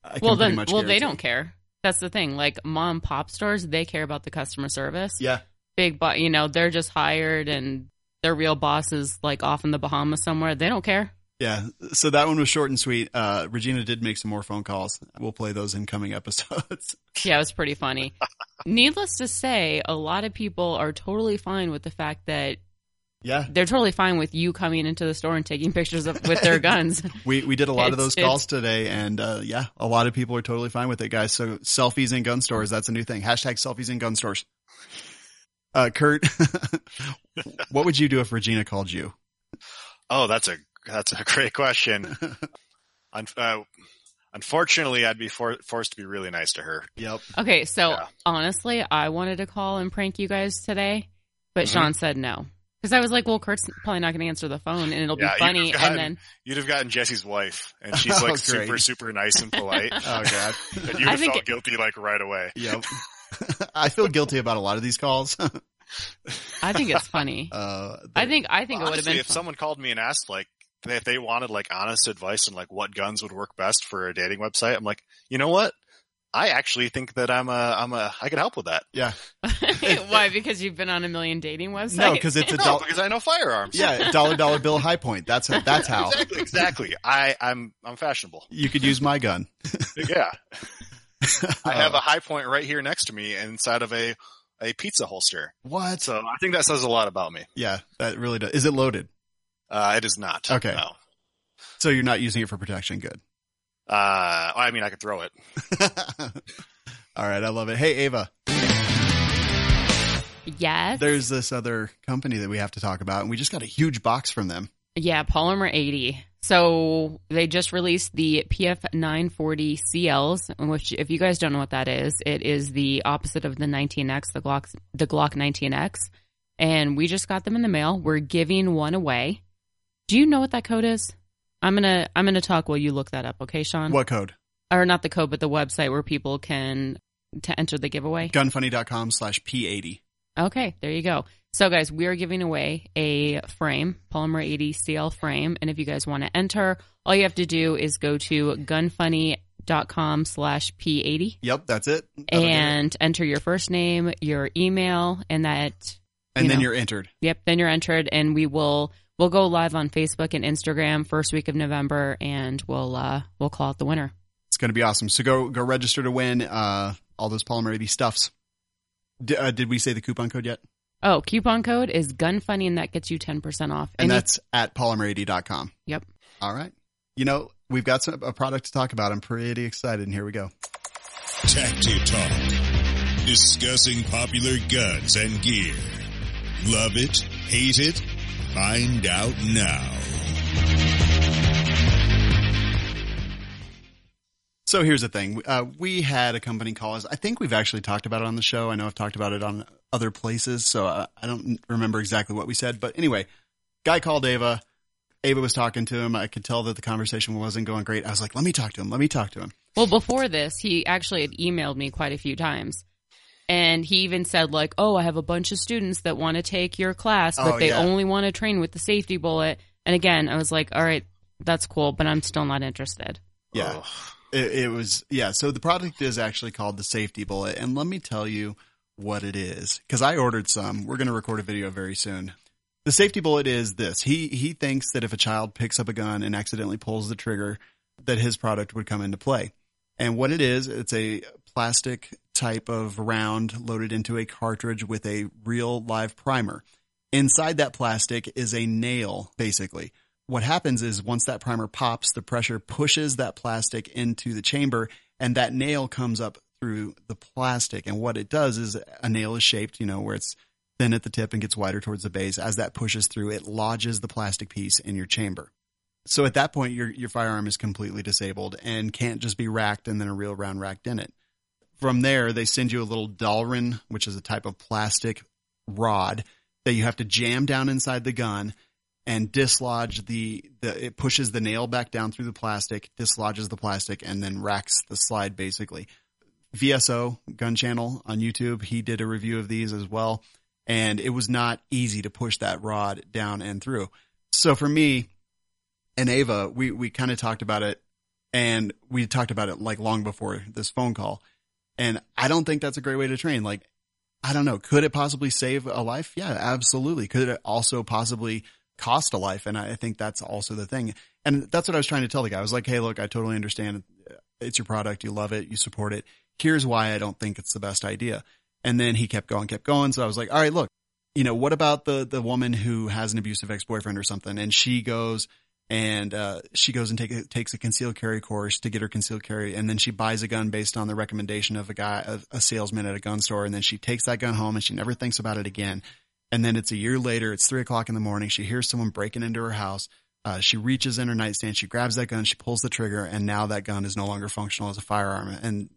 I Well, then, much well, they don't care. That's the thing. Like mom pop stores, they care about the customer service. Yeah. Big, but you know, they're just hired and their real boss is like off in the Bahamas somewhere. They don't care. Yeah. So that one was short and sweet. Uh, Regina did make some more phone calls. We'll play those in coming episodes. [laughs] Yeah, it was pretty funny. Needless to say, a lot of people are totally fine with the fact that yeah. they're totally fine with you coming into the store and taking pictures of, with their [laughs] guns. We, we did a lot of those calls today and, uh, yeah, a lot of people are totally fine with it, guys. So selfies in gun stores, that's a new thing. Hashtag selfies in gun stores. Uh, Kurt, [laughs] what would you do if Regina called you? Oh, that's a that's a great question. [laughs] Un- uh, unfortunately, I'd be for- forced to be really nice to her. Yep. Okay, so Yeah. honestly, I wanted to call and prank you guys today, but Mhm. Sean said no. Because I was like, well, Kurt's probably not going to answer the phone and it'll Yeah, be funny. gotten- And then You'd have gotten Jesse's wife, and [laughs] she's Oh, like great. super super nice and polite, [laughs] Oh God. and you'd have felt it- guilty like right away. Yep. [laughs] I feel guilty about a lot of these calls. I think it's funny. uh, I think I think it would have been if fun. someone called me and asked like if they wanted like honest advice on like what guns would work best for a dating website, I'm like, you know what? I actually think that I'm a I'm a I could help with that. yeah. [laughs] Why? Because you've been on a million dating websites. No, because it's a [laughs] No, dollar. because I know firearms. Yeah, dollar dollar bill Hi-Point. That's how, that's how exactly. Exactly. I I'm I'm fashionable. you could use my gun. [laughs] Yeah. I have a Hi-Point right here next to me inside of a a pizza holster. what? So I think that says a lot about me. Yeah, that really does. Is it loaded? Uh, it is not. Okay. No. So you're not using it for protection. Good. Uh, I mean, I could throw it. [laughs] All right, I love it. Hey, Ava, yes. there's this other company that we have to talk about, and we just got a huge box from them. Yeah, Polymer 80. So they just released the PF 940 CLs, which, if you guys don't know what that is, it is the opposite of the 19X, the Glock, the Glock 19X. And we just got them in the mail. We're giving one away. Do you know what that code is? I'm gonna I'm gonna talk while you look that up, okay, Sean? What code? Or not the code, but the website where people can to enter the giveaway. Gunfunny.com slash P80. Okay, there you go. So, guys, we are giving away a frame, Polymer 80 CL frame. And if you guys want to enter, all you have to do is go to gunfunny.com slash P80 Yep, that's it. That'll and enter your first name, your email, and that, and you then know. you're entered. yep, then you're entered. And we will, we'll go live on Facebook and Instagram first week of November and we'll, uh, we'll call out the winner. It's going to be awesome. So go go register to win uh, all those Polymer 80 stuffs. D- uh, did we say the coupon code yet? Oh, coupon code is gunfunny and that gets you 10% off. And Any- that's at polymer80.com. Yep. All right. You know, we've got some, a product to talk about. I'm pretty excited, and here we go. Tacti Talk. Discussing popular guns and gear. Love it? Hate it? Find out now. So here's the thing. Uh, we had a company call us. I think we've actually talked about it on the show. I know I've talked about it on other places, so uh, I don't remember exactly what we said. But anyway, guy called Ava. Ava was talking to him. I could tell that the conversation wasn't going great. I was like, let me talk to him. Let me talk to him. Well, before this, he actually had emailed me quite a few times. And he even said, like, oh, I have a bunch of students that want to take your class, but Oh, they yeah. only want to train with the safety bullet. And again, I was like, all right, that's cool, but I'm still not interested. Yeah. Ugh. It, it was, yeah. So the product is actually called the Safety Bullet. And let me tell you what it is. Because I ordered some. We're going to record a video very soon. The safety bullet is this. He he thinks that if a child picks up a gun and accidentally pulls the trigger, that his product would come into play. And what it is, it's a plastic type of round loaded into a cartridge with a real live primer. Inside that plastic is a nail, basically. What happens is once that primer pops, the pressure pushes that plastic into the chamber and that nail comes up through the plastic. And what it does is a nail is shaped, you know, where it's thin at the tip and gets wider towards the base. As that pushes through, it lodges the plastic piece in your chamber. So at that point, your your firearm is completely disabled and can't just be racked and then a real round racked in it. From there, they send you a little Dahlgren, which is a type of plastic rod that you have to jam down inside the gun and dislodge the, the it pushes the nail back down through the plastic, dislodges the plastic, and then racks the slide basically. VSO gun channel on YouTube, he did a review of these as well, and it was not easy to push that rod down and through. So for me and Ava, we we kind of talked about it, and we talked about it like long before this phone call, and I don't think that's a great way to train. Like, I don't know, could it possibly save a life? Yeah, absolutely. Could it also possibly cost a life? And I think that's also the thing. And that's what I was trying to tell the guy. I was like, hey, look, I totally understand. It's your product. You love it. You support it. Here's why I don't think it's the best idea. And then he kept going, kept going. So I was like, all right, look, you know, what about the, the woman who has an abusive ex-boyfriend or something? And she goes and, uh, she goes and take takes a concealed carry course to get her concealed carry. And then she buys a gun based on the recommendation of a guy, a, a salesman at a gun store. And then she takes that gun home and she never thinks about it again. And then it's a year later. It's three o'clock in the morning. She hears someone breaking into her house. Uh, she reaches in her nightstand. She grabs that gun. She pulls the trigger and now that gun is no longer functional as a firearm. And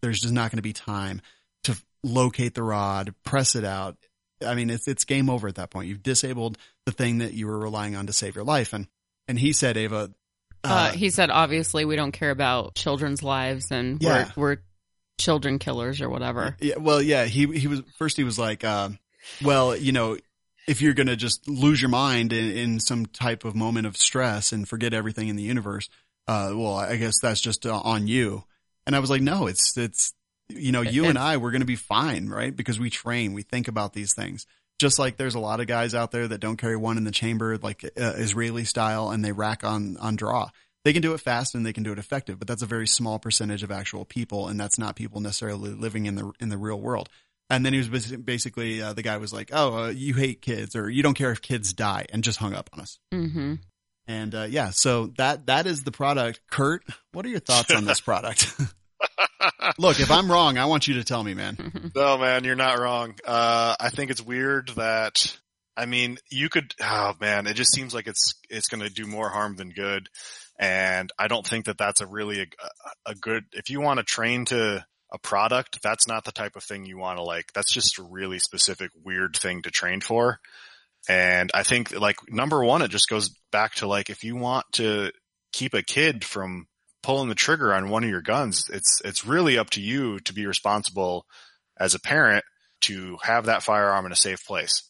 there's just not going to be time to locate the rod, press it out. I mean, it's, it's game over at that point. You've disabled the thing that you were relying on to save your life. And, and he said, Ava, Uh, he said, obviously, we don't care about children's lives and Yeah. we're, we're children killers or whatever. Yeah, well, yeah, he he was first. He was like, uh, well, you know, if you're gonna just lose your mind in, in some type of moment of stress and forget everything in the universe, uh, well, I guess that's just uh, on you. And I was like, no, it's it's you know, you and I, we're gonna be fine, right? Because we train, we think about these things. Just like there's a lot of guys out there that don't carry one in the chamber, like uh, Israeli style, and they rack on on draw. They can do it fast and they can do it effective, but that's a very small percentage of actual people, and that's not people necessarily living in the in the real world. And then he was basically uh, the guy was like, "Oh, uh, you hate kids, or you don't care if kids die," and just hung up on us. hmm And uh, yeah, so that that is the product. Kurt, what are your thoughts on this [laughs] product? [laughs] Look, if I'm wrong, I want you to tell me, man. [laughs] No, man, you're not wrong. Uh, I think it's weird that, I mean, you could, oh man, it just seems like it's, it's going to do more harm than good. And I don't think that that's a really a, a good, if you want to train to a product, that's not the type of thing you want to like, that's just a really specific weird thing to train for. And I think like number one, it just goes back to like, if you want to keep a kid from pulling the trigger on one of your guns, it's, it's really up to you to be responsible as a parent to have that firearm in a safe place.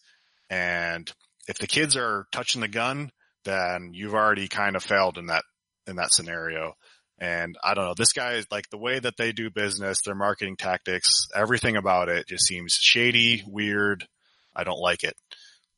And if the kids are touching the gun, then you've already kind of failed in that, in that scenario. And I don't know, this guy is like the way that they do business, their marketing tactics, everything about it just seems shady, weird. I don't like it.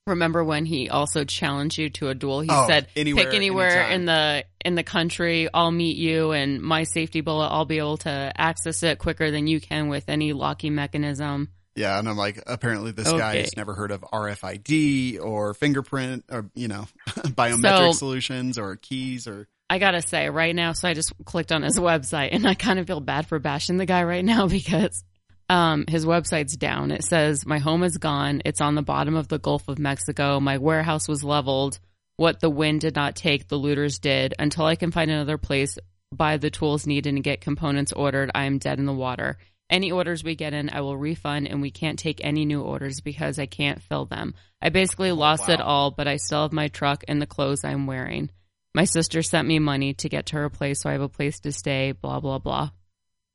Remember when he also challenged you to a duel? He Oh, said, anywhere, "Pick anywhere anytime." in the in the country. I'll meet you, and my safety bullet. I'll be able to access it quicker than you can with any locking mechanism." Yeah, and I'm like, apparently this guy has never heard of RFID or fingerprint or you know [laughs] biometric So- solutions or keys or I gotta say, right now, so I just clicked on his [laughs] website, and I kind of feel bad for bashing the guy right now [laughs] because um, his website's down. It says my home is gone. It's on the bottom of the Gulf of Mexico. My warehouse was leveled. What the wind did not take, the looters did. Until I can find another place, buy the tools needed, and get components ordered, I am dead in the water. Any orders we get in, I will refund, and we can't take any new orders because I can't fill them. I basically lost it wow. all, but I still have my truck and the clothes I'm wearing. My sister sent me money to get to her place, so I have a place to stay. Blah blah blah.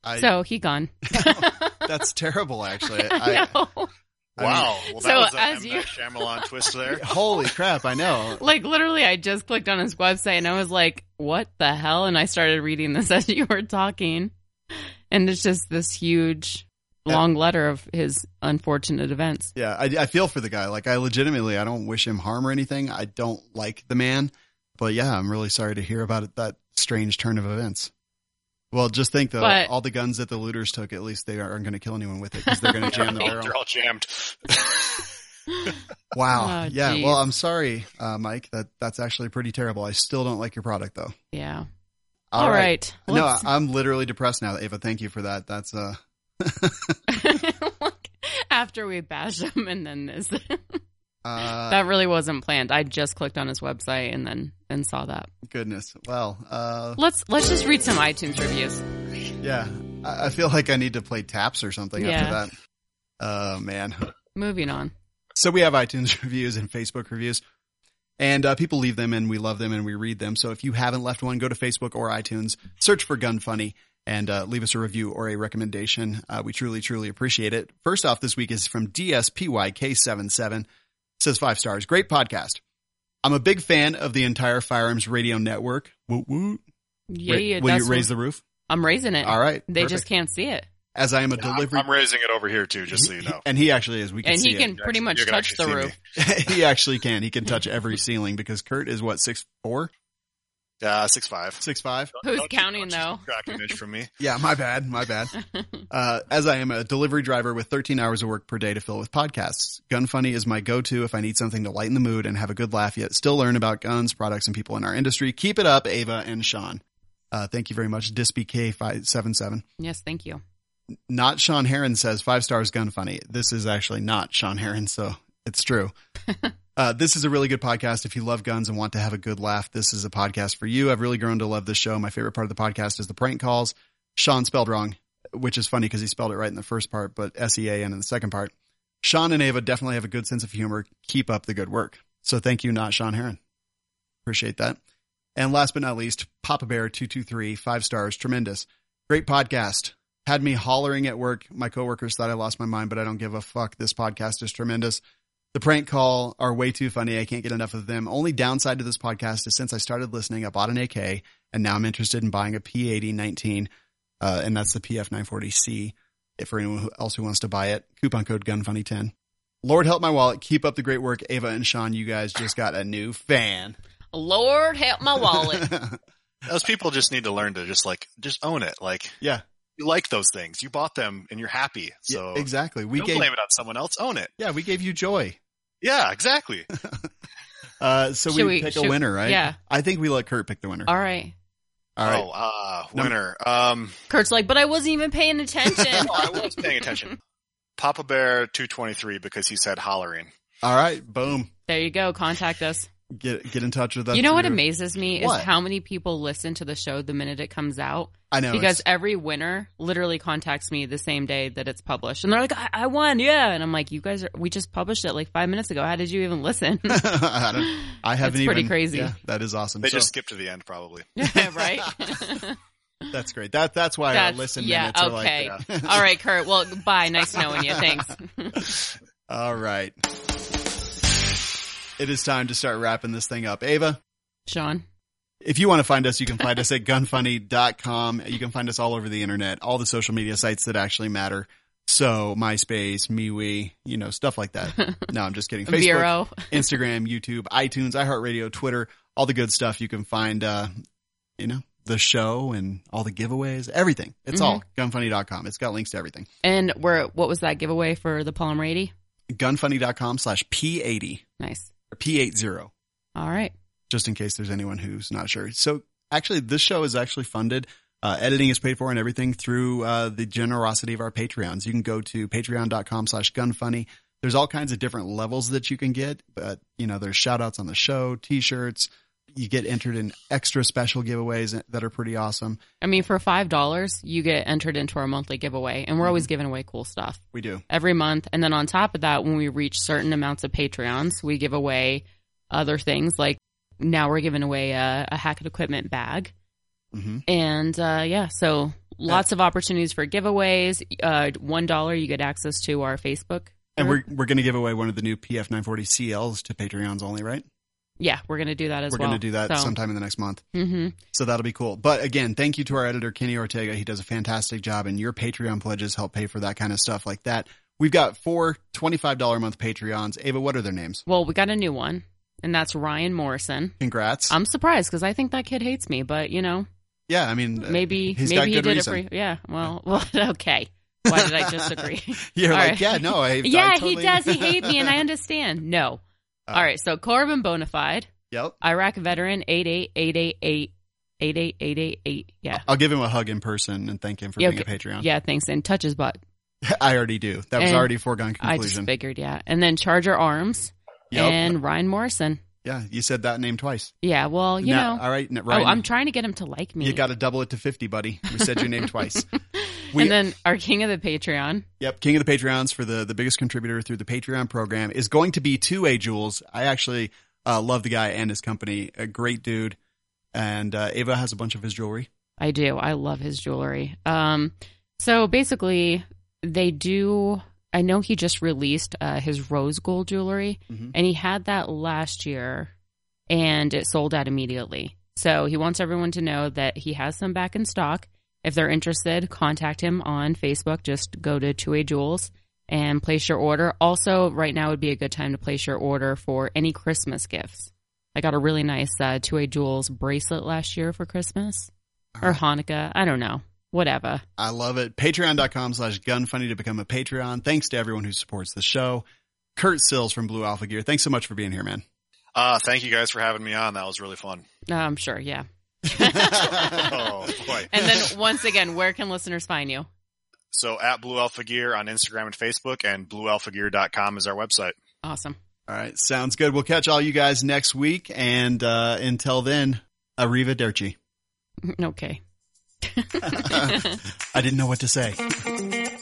I, so he gone. [laughs] [laughs] that's terrible. Actually, [laughs] I know. I Wow. Well, that So was an as M. you- Shyamalan twist there. [laughs] holy crap! I know. like literally, I just clicked on his website and I was like, "What the hell?" And I started reading this [laughs] as you were talking, and it's just this huge long letter of his unfortunate events. Yeah, I, I feel for the guy. Like, I legitimately, I don't wish him harm or anything. I don't like the man, but yeah, I'm really sorry to hear about it, that strange turn of events. Well, just think though, But- all the guns that the looters took, at least they aren't going to kill anyone with it because they're going [laughs] to jam the barrel. They're all jammed. [laughs] Wow. Oh, yeah. geez. Well, I'm sorry, uh, Mike. That that's actually pretty terrible. I still don't like your product though. Yeah. All right. No, Let's- I'm literally depressed now, Ava. Thank you for that. That's uh, [laughs] After we bash them, and then this. Uh that really wasn't planned. I just clicked on his website and then then saw that. goodness. Well, uh, Let's let's just read some iTunes reviews. yeah. I, I feel like I need to play taps or something Yeah. after that. Oh man. Moving on. So we have iTunes [laughs] reviews and Facebook reviews. And uh, people leave them and we love them and we read them. So if you haven't left one, go to Facebook or iTunes, search for Gun Funny and uh, leave us a review or a recommendation. Uh, we truly, truly appreciate it. First off, this week is from DSPYK77. Says five stars. Great podcast. I'm a big fan of the entire Firearms Radio Network. Woot woot. Yeah, Ra- yeah, Will you raise what- the roof? I'm raising it. All right. They perfect. just can't see it. As I am a I'm, delivery. I'm raising it over here too, just so you know. and he actually is. We can And see he it. can pretty much you can touch the roof. [laughs] he actually can. He can touch every ceiling because Kurt is what six four, Yeah, six five. six five. Who's counting, though? Crack an inch from me. [laughs] Yeah, my bad, my bad. [laughs] Uh, as I am a delivery driver with 13 hours of work per day to fill with podcasts, Gun Funny is my go-to if I need something to lighten the mood and have a good laugh yet still learn about guns, products, and people in our industry. Keep it up, Ava and Sean. Uh, thank you very much, DispyK577. yes, thank you. Not Sean Heron says five stars Gun Funny. This is actually not Sean Heron, so it's true. [laughs] Uh, this is a really good podcast. If you love guns and want to have a good laugh, this is a podcast for you. I've really grown to love this show. My favorite part of the podcast is the prank calls. Sean spelled wrong, which is funny because he spelled it right in the first part, but S E A N in the second part. Sean and Ava definitely have a good sense of humor. Keep up the good work. So thank you, not Sean Heron. Appreciate that. And last but not least, Papa Bear two two three five stars, tremendous, great podcast. Had me hollering at work. My coworkers thought I lost my mind, but I don't give a fuck. This podcast is tremendous. The prank call are way too funny. I can't get enough of them. Only downside to this podcast is since I started listening, I bought an AK and now I'm interested in buying a P80 19, uh, and that's the PF 940C. If for anyone else who wants to buy it, coupon code GUNFUNNY10. Lord help my wallet. Keep up the great work. Ava and Sean, you guys just got a new fan. Lord help my wallet. [laughs] Those people just need to learn to just like just own it. Like yeah, you like those things, you bought them, and you're happy. So yeah, exactly. We don't gave, blame it on someone else. Own it. yeah, we gave you joy. Yeah, exactly. [laughs] Uh, so we, we- pick a winner, right? yeah. I think we let Kurt pick the winner. All right. All right. Oh, uh, Num- winner. Um, Kurt's like, but I wasn't even paying attention. [laughs] no, I was paying attention. Papa Bear 223 because he said hollering. All right. Boom. there you go. Contact us. Get get in touch with us. you know what through- amazes me is how many people listen to the show the minute it comes out. I know because it's- every winner literally contacts me the same day that it's published, and they're like, "I, I won, yeah!" And I'm like, "You guys are we just published it like five minutes ago. How did you even listen?" [laughs] I, don't, I haven't It's pretty even- crazy. Yeah, that is awesome. They So, just skip to the end, probably. [laughs] right? [laughs] that's great. That that's why our That's- listen yeah. minutes are like that. All right, Kurt. Well, bye. Nice knowing you. Thanks. All right. It is time to start wrapping this thing up. Ava, Sean. if you want to find us, you can find us at gunfunny.com. You can find us all over the internet, all the social media sites that actually matter. So MySpace, MeWe, you know, stuff like that. [laughs] No, I'm just kidding. Facebook, Bureau. Instagram, YouTube, iTunes, iHeartRadio, Twitter, all the good stuff. You can find, uh, you know, the show and all the giveaways, everything. It's all gunfunny.com. It's got links to everything. And where? What was that giveaway for the Polymer 80? Gunfunny.com slash P80 Nice. Or P80, All right. just in case there's anyone who's not sure. So actually, this show is actually funded. Uh, editing is paid for and everything through uh, the generosity of our Patreons. You can go to patreon.com slash gunfunny. There's all kinds of different levels that you can get, but you know, there's shout outs on the show, t-shirts. You get entered in extra special giveaways that are pretty awesome. I mean, for five dollars, you get entered into our monthly giveaway, and we're always giving away cool stuff We do. every month. And then on top of that, when we reach certain amounts of Patreons, we give away other things. Like now, we're giving away a, a Hackett equipment bag, hmm and uh, yeah, so lots of opportunities for giveaways. Uh, One dollar, you get access to our Facebook. And we're, we're going to give away one of the new PF940 CLs to Patreons only, right? Yeah, we're gonna do that as well. We're going to do that So, sometime in the next month. hmm So that'll be cool. But again, thank you to our editor, Kenny Ortega. He does a fantastic job and your Patreon pledges help pay for that kind of stuff like that. We've got four $25 a month Patreons. Ava, what are their names? Well, we got a new one, and that's Ryan Morrison. Congrats. I'm surprised because I think that kid hates me, but you know, yeah, I mean, maybe maybe he did reason. it for yeah. Well, [laughs] well, okay. Why did I disagree? [laughs] You're All like, right. yeah, no, I, I [laughs] yeah, totally- he does. He hates me, and I understand. No. Uh, All right, so Corbin Bonafide. Yep. Iraq veteran eight eight eight eight eight eight eight eight eight eight. Yeah. I'll give him a hug in person and thank him for yeah, being a Patreon. Yeah, thanks. And touch his butt. [laughs] I already do. That and was already foregone conclusion. I just figured, yeah. And then Charger Arms yep. and Ryan Morrison yeah, you said that name twice. Yeah. Well, you Now- know. all right, n- Oh, I'm trying to get him to like me. you got to double it to 50, buddy. We said your name twice. [laughs] We, and then our king of the Patreon. Yep, King of the Patreons for the, the biggest contributor through the Patreon program is going to be 2A Jewels. I actually uh, love the guy and his company. A great dude. And uh, Ava has a bunch of his jewelry. I do. I love his jewelry. Um, so basically, they do. I know he just released uh, his rose gold jewelry, Mhm. and he had that last year, and it sold out immediately. So he wants everyone to know that he has some back in stock. If they're interested, contact him on Facebook. Just go to 2A Jewels and place your order. Also, right now would be a good time to place your order for any Christmas gifts. I got a really nice uh, 2A Jewels bracelet last year for Christmas or Hanukkah. I don't know. Whatever. I love it. Patreon.com slash gunfunny to become a Patreon. Thanks to everyone who supports the show. Kurt Sills from Blue Alpha Gear. Thanks so much for being here, man. Uh, thank you guys for having me on. That was really fun. Uh, I'm sure, yeah. [laughs] [laughs] oh boy. And then once again, where can listeners find you? So at Blue Alpha Gear on Instagram and Facebook and bluealphagear.com is our website. Awesome. All right. Sounds good. We'll catch all you guys next week. And uh, until then, Arriva [laughs] Dirty. Okay. [laughs] I didn't know what to say.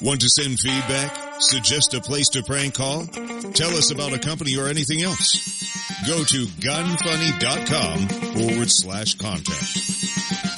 Want to send feedback? Suggest a place to prank call? Tell us about a company or anything else? Go to gunfunny.com forward slash contact.